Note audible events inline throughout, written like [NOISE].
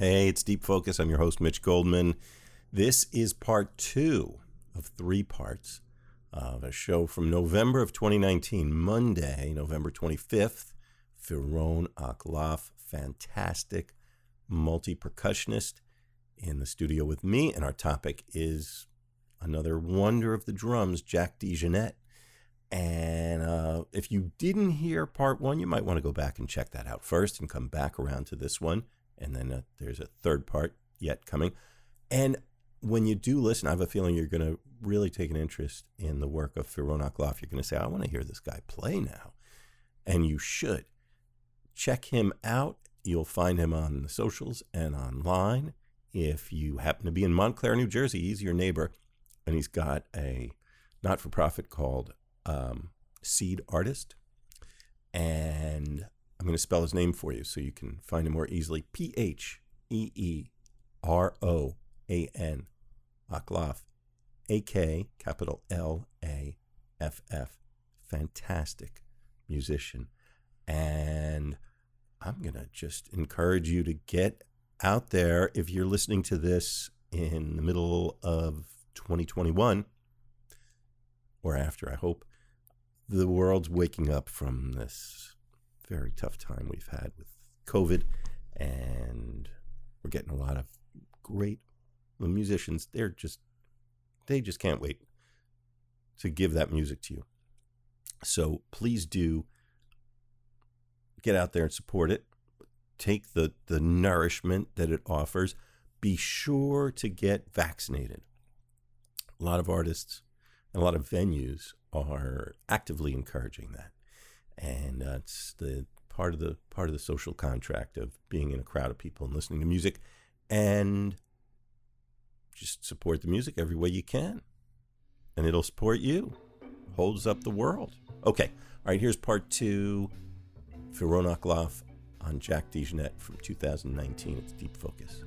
Hey, it's Deep Focus. I'm your host, Mitch Goldman. This is part two of three parts of a show from November of 2019, Monday, November 25th. Pheeroan akLaff, fantastic multi percussionist, in the studio with me. And our topic is another wonder of the drums, Jack DeJohnette. And uh, if you didn't hear part one, you might want to go back and check that out first and come back around to this one and then uh, there's a third part yet coming. And when you do listen, I have a feeling you're going to really take an interest in the work of Pheeroan akLaff. You're going to say, I want to hear this guy play now. And you should. Check him out. You'll find him on the socials and online. If you happen to be in Montclair, New Jersey, he's your neighbor. And he's got a not for profit called um, Seed Artist. And I'm going to spell his name for you so you can find him more easily. P H E E R O A N, akLaff, A K, capital L A F F. Fantastic musician. And I'm going to just encourage you to get out there if you're listening to this in the middle of 2021 or after, I hope. The world's waking up from this very tough time we've had with COVID, and we're getting a lot of great musicians. They're just they just can't wait to give that music to you. So please do get out there and support it. Take the the nourishment that it offers. Be sure to get vaccinated. A lot of artists and a lot of venues are actively encouraging that and it's the part of the part of the social contract of being in a crowd of people and listening to music, and just support the music every way you can, and it'll support you. Holds up the world. Okay, all right. Here's part two. Pheeroan on Jack DeJohnette from 2019. It's Deep Focus.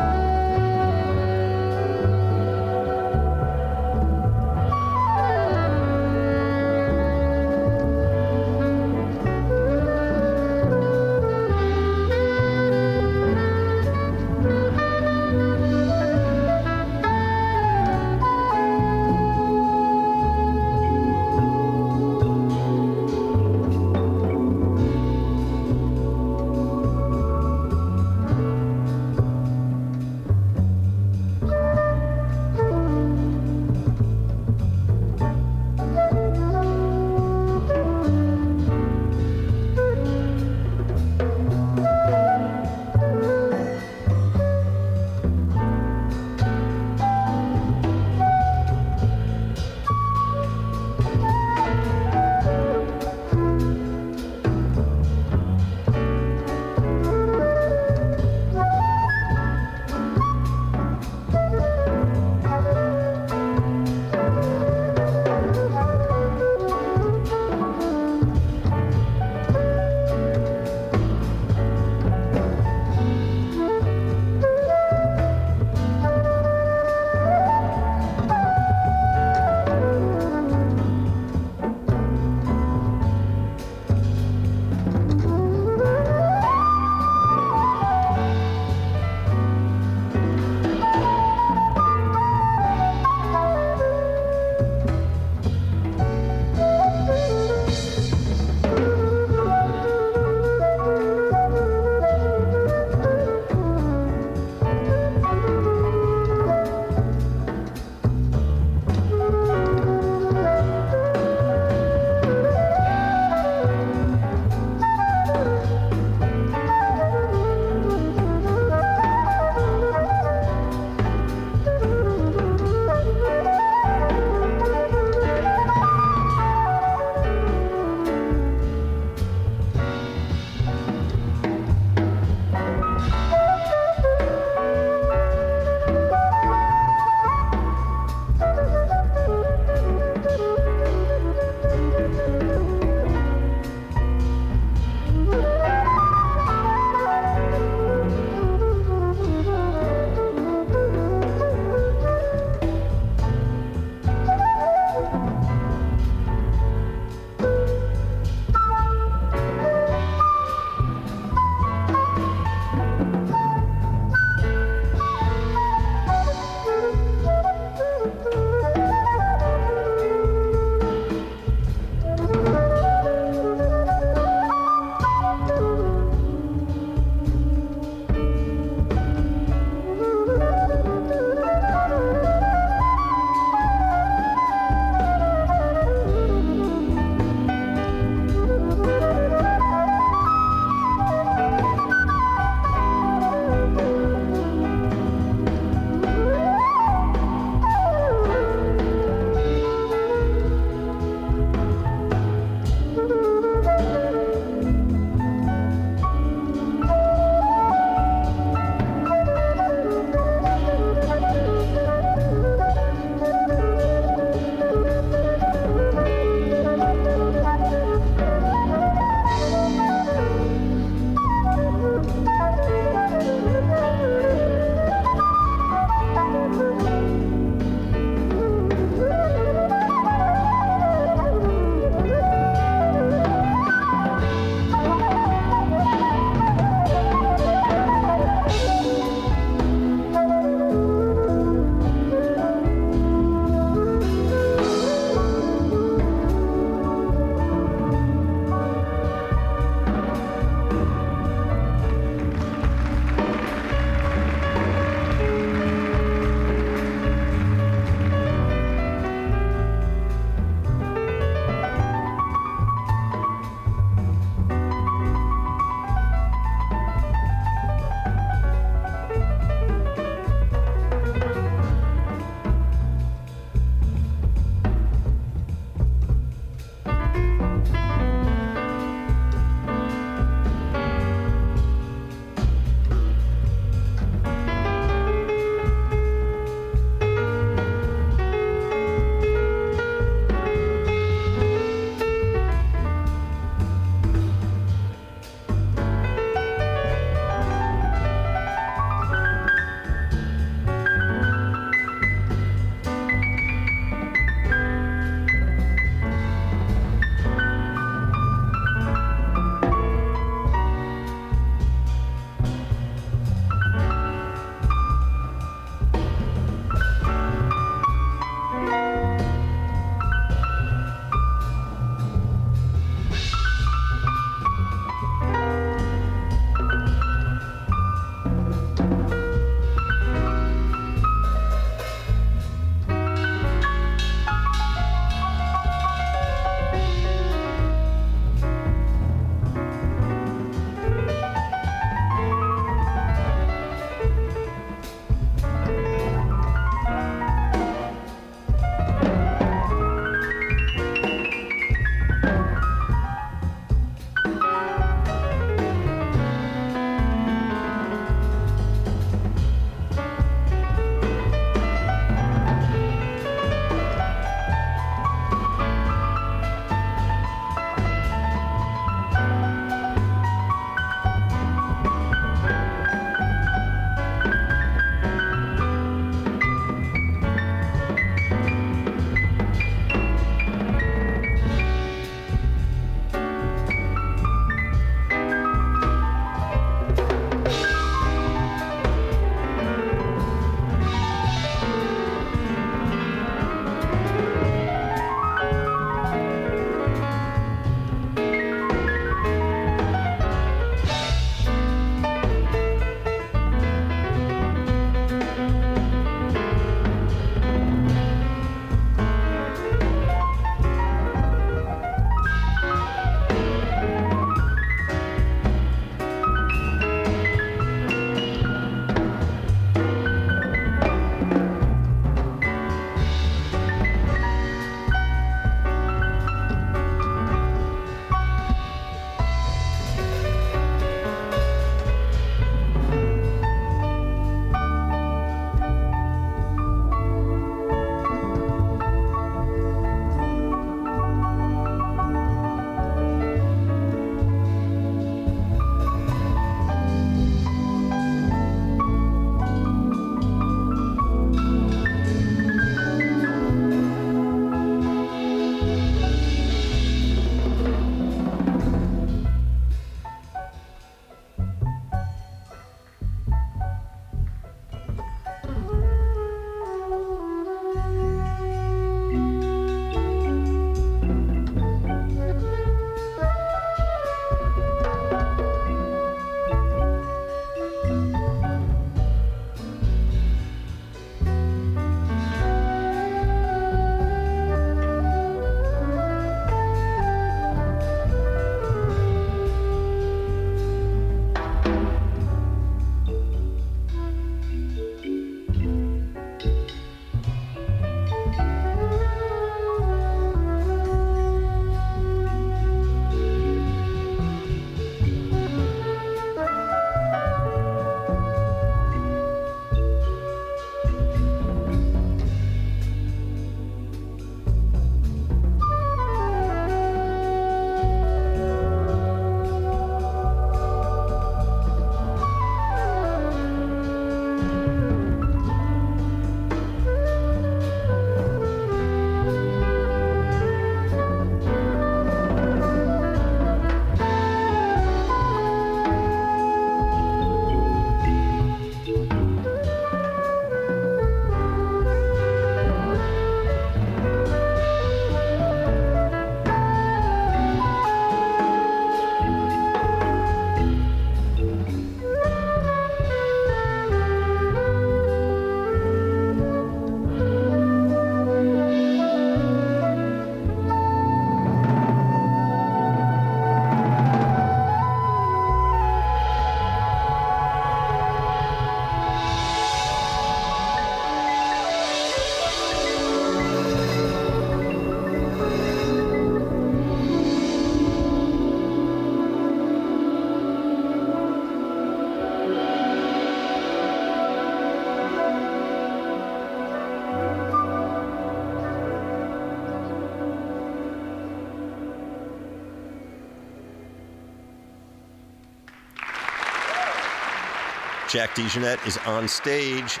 Jack DeJohnette is on stage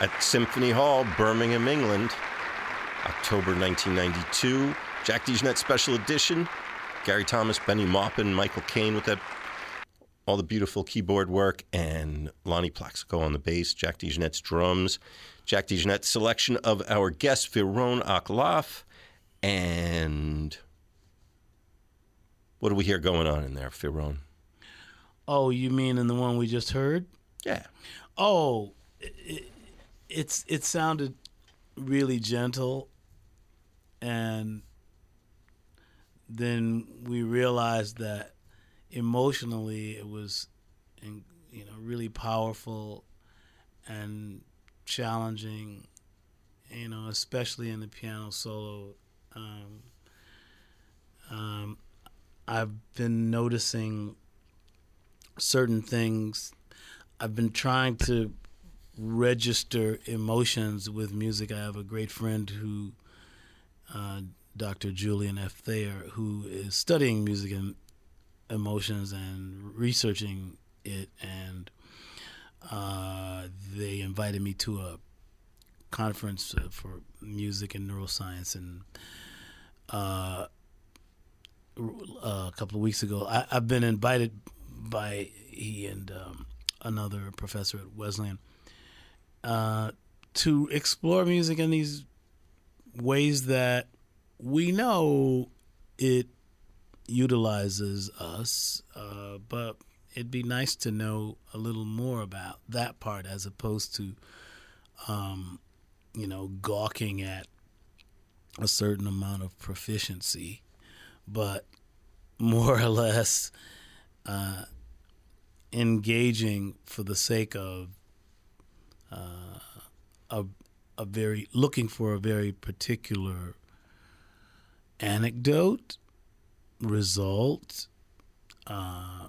at Symphony Hall, Birmingham, England, October 1992. Jack DeJohnette Special Edition. Gary Thomas, Benny Maupin, Michael Cain with that all the beautiful keyboard work, and Lonnie Plaxico on the bass, Jack DeJohnette's drums, Jack DeJohnette's selection of our guest, Pheeroan akLaff, and what do we hear going on in there, Pheeroan? Oh, you mean in the one we just heard? Yeah. Oh, it, it's it sounded really gentle, and then we realized that emotionally it was, you know, really powerful and challenging. You know, especially in the piano solo. Um, um, I've been noticing certain things. I've been trying to register emotions with music. I have a great friend who, uh, Dr. Julian F. Thayer, who is studying music and emotions and researching it. And uh, they invited me to a conference uh, for music and neuroscience. And uh, a couple of weeks ago, I, have been invited by he and um, another professor at Wesleyan uh, to explore music in these ways that we know it utilizes us, uh, but it'd be nice to know a little more about that part as opposed to, um, you know, gawking at a certain amount of proficiency, but more or less uh, engaging for the sake of uh, a a very looking for a very particular anecdote, result. Uh,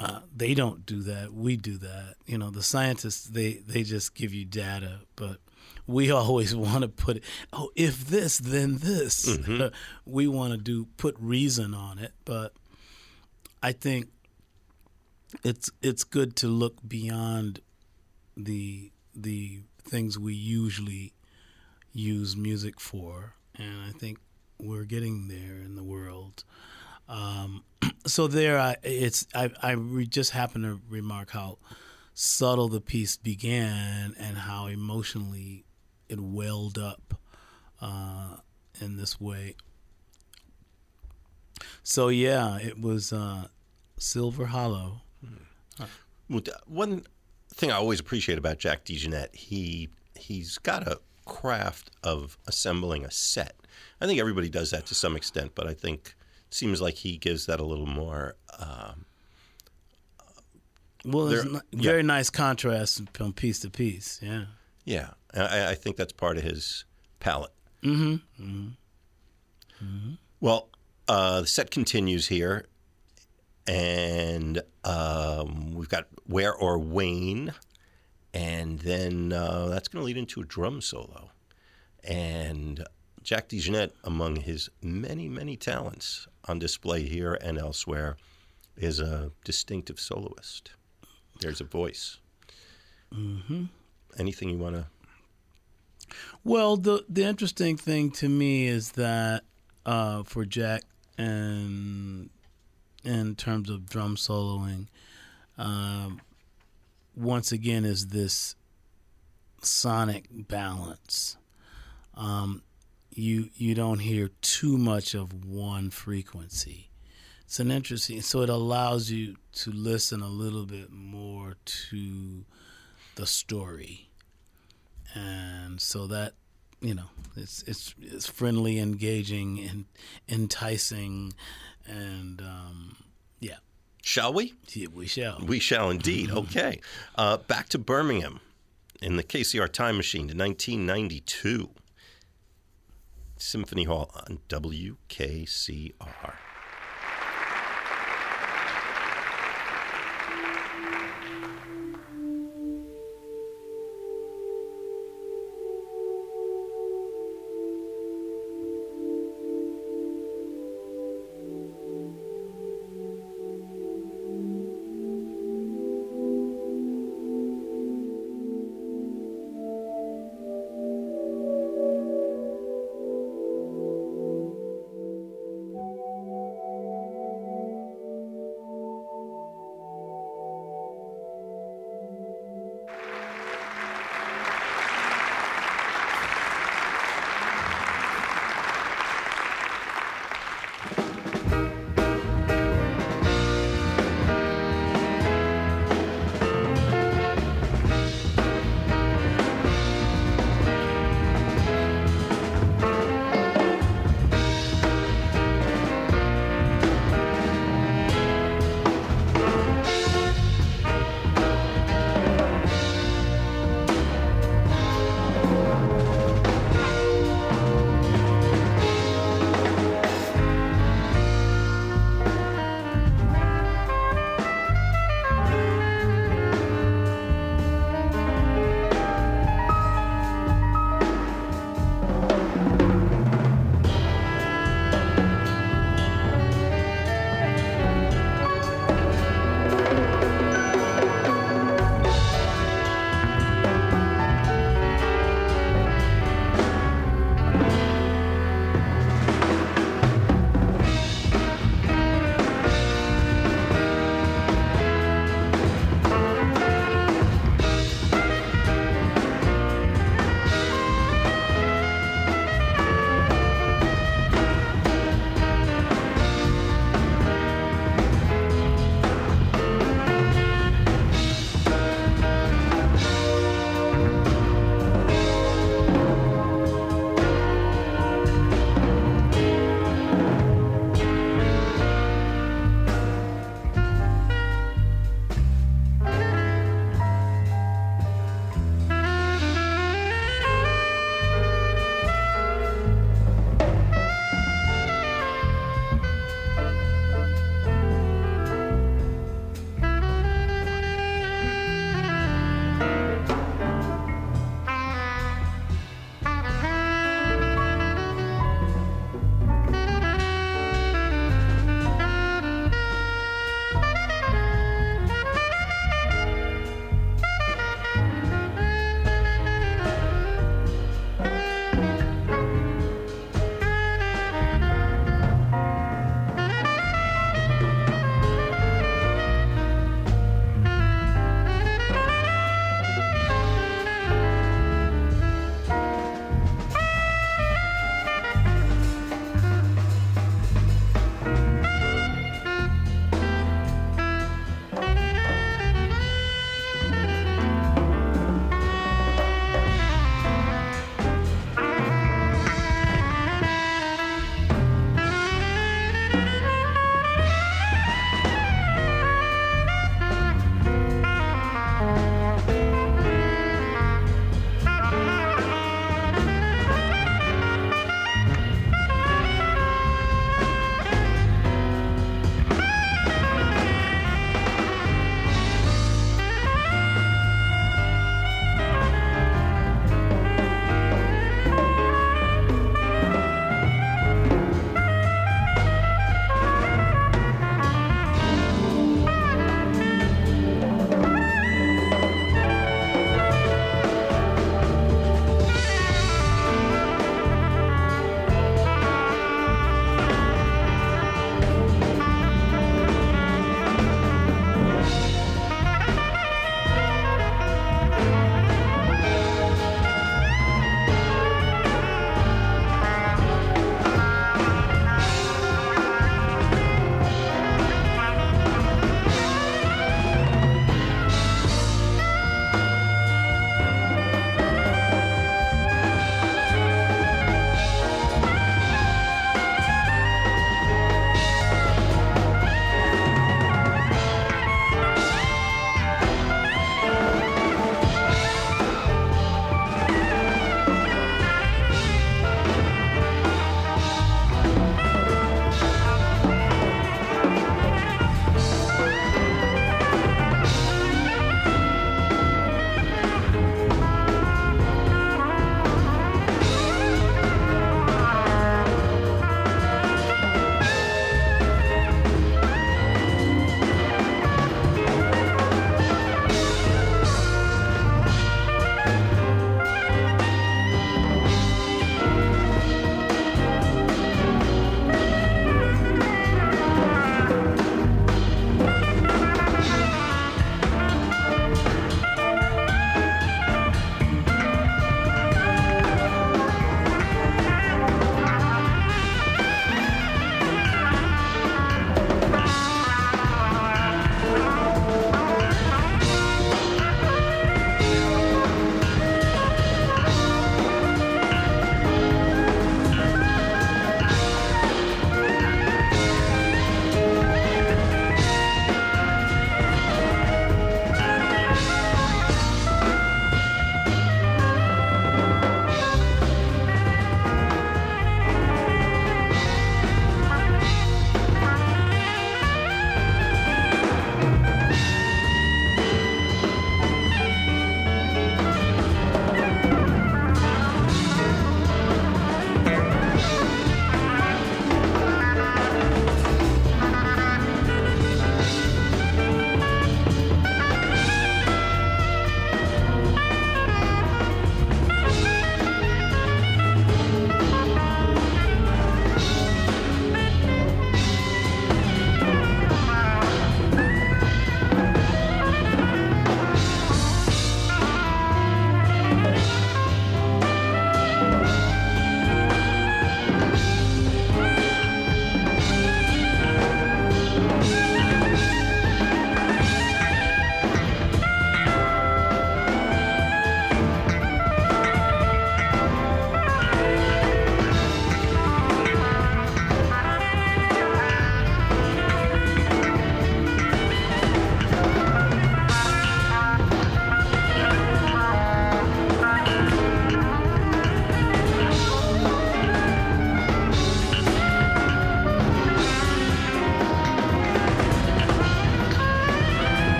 uh, they don't do that. We do that. You know, the scientists they they just give you data, but we [LAUGHS] always want to put it. Oh, if this, then this. Mm-hmm. [LAUGHS] we want to do put reason on it, but I think it's it's good to look beyond the the things we usually use music for, and I think we're getting there in the world. Um, [CLEARS THROAT] so there, I it's I I re- just happen to remark how subtle the piece began and how emotionally it welled up uh, in this way. So yeah, it was uh, Silver Hollow. Mm-hmm. One thing I always appreciate about Jack DeJohnette, he he's got a craft of assembling a set. I think everybody does that to some extent, but I think it seems like he gives that a little more. Um, well, there's very yeah. nice contrast from piece to piece. Yeah. Yeah, I, I think that's part of his palette. Mm-hmm. mm-hmm. Mm-hmm. Well, uh, the set continues here and um, we've got Where or Wayne, and then uh, that's going to lead into a drum solo. And Jack DeJohnette, among his many, many talents on display here and elsewhere, is a distinctive soloist. There's a voice. Mm-hmm. Anything you want to? Well, the the interesting thing to me is that uh, for Jack and in terms of drum soloing, um, once again, is this sonic balance. Um, you you don't hear too much of one frequency. It's an interesting, so it allows you to listen a little bit more to the story, and so that you know it's it's it's friendly, engaging, and enticing. Shall we? Yeah, we shall. We shall indeed. Okay. Uh, back to Birmingham in the KCR time machine to 1992. Symphony Hall on WKCR.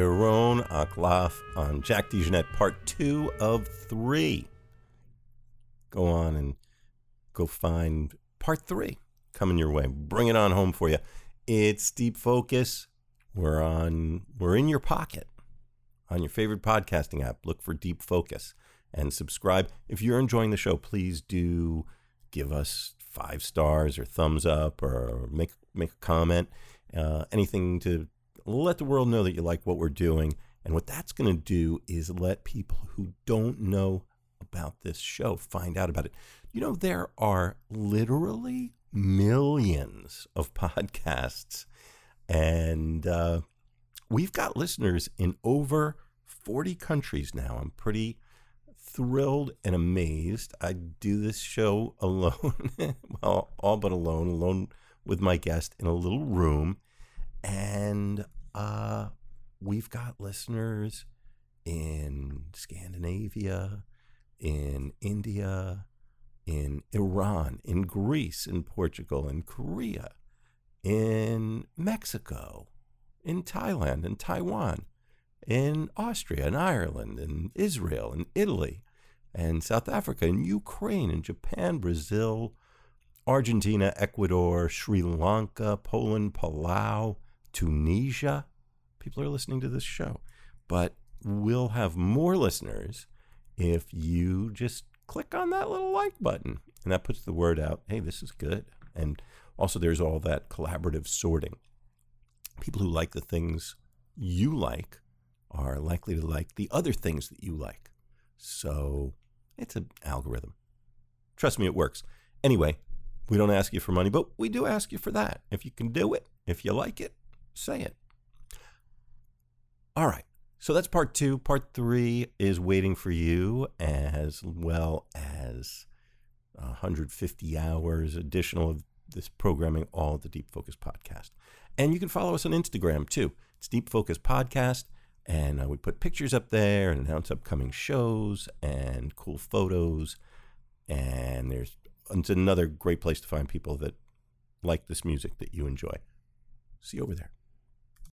Pheeroan akLaff on Jack DeJohnette, part two of three. Go on and go find part three coming your way. Bring it on home for you. It's Deep Focus. We're on. We're in your pocket on your favorite podcasting app. Look for Deep Focus and subscribe. If you're enjoying the show, please do give us five stars or thumbs up or make make a comment. Uh, anything to let the world know that you like what we're doing. And what that's going to do is let people who don't know about this show find out about it. You know, there are literally millions of [LAUGHS] podcasts, and uh, we've got listeners in over 40 countries now. I'm pretty thrilled and amazed. I do this show [LAUGHS] alone, well, all but alone, alone with my guest in a little room. And uh, we've got listeners in Scandinavia, in India, in Iran, in Greece, in Portugal, in Korea, in Mexico, in Thailand, in Taiwan, in Austria, in Ireland, in Israel, in Italy, and South Africa, in Ukraine, in Japan, Brazil, Argentina, Ecuador, Sri Lanka, Poland, Palau, Tunisia. People are listening to this show. But we'll have more listeners if you just click on that little like button. And that puts the word out hey, this is good. And also, there's all that collaborative sorting. People who like the things you like are likely to like the other things that you like. So it's an algorithm. Trust me, it works. Anyway, we don't ask you for money, but we do ask you for that. If you can do it, if you like it, say it. All right. So that's part two. Part three is waiting for you, as well as 150 hours additional of this programming, all the Deep Focus Podcast. And you can follow us on Instagram too. It's Deep Focus Podcast. And uh, we put pictures up there and announce upcoming shows and cool photos. And there's it's another great place to find people that like this music that you enjoy. See you over there.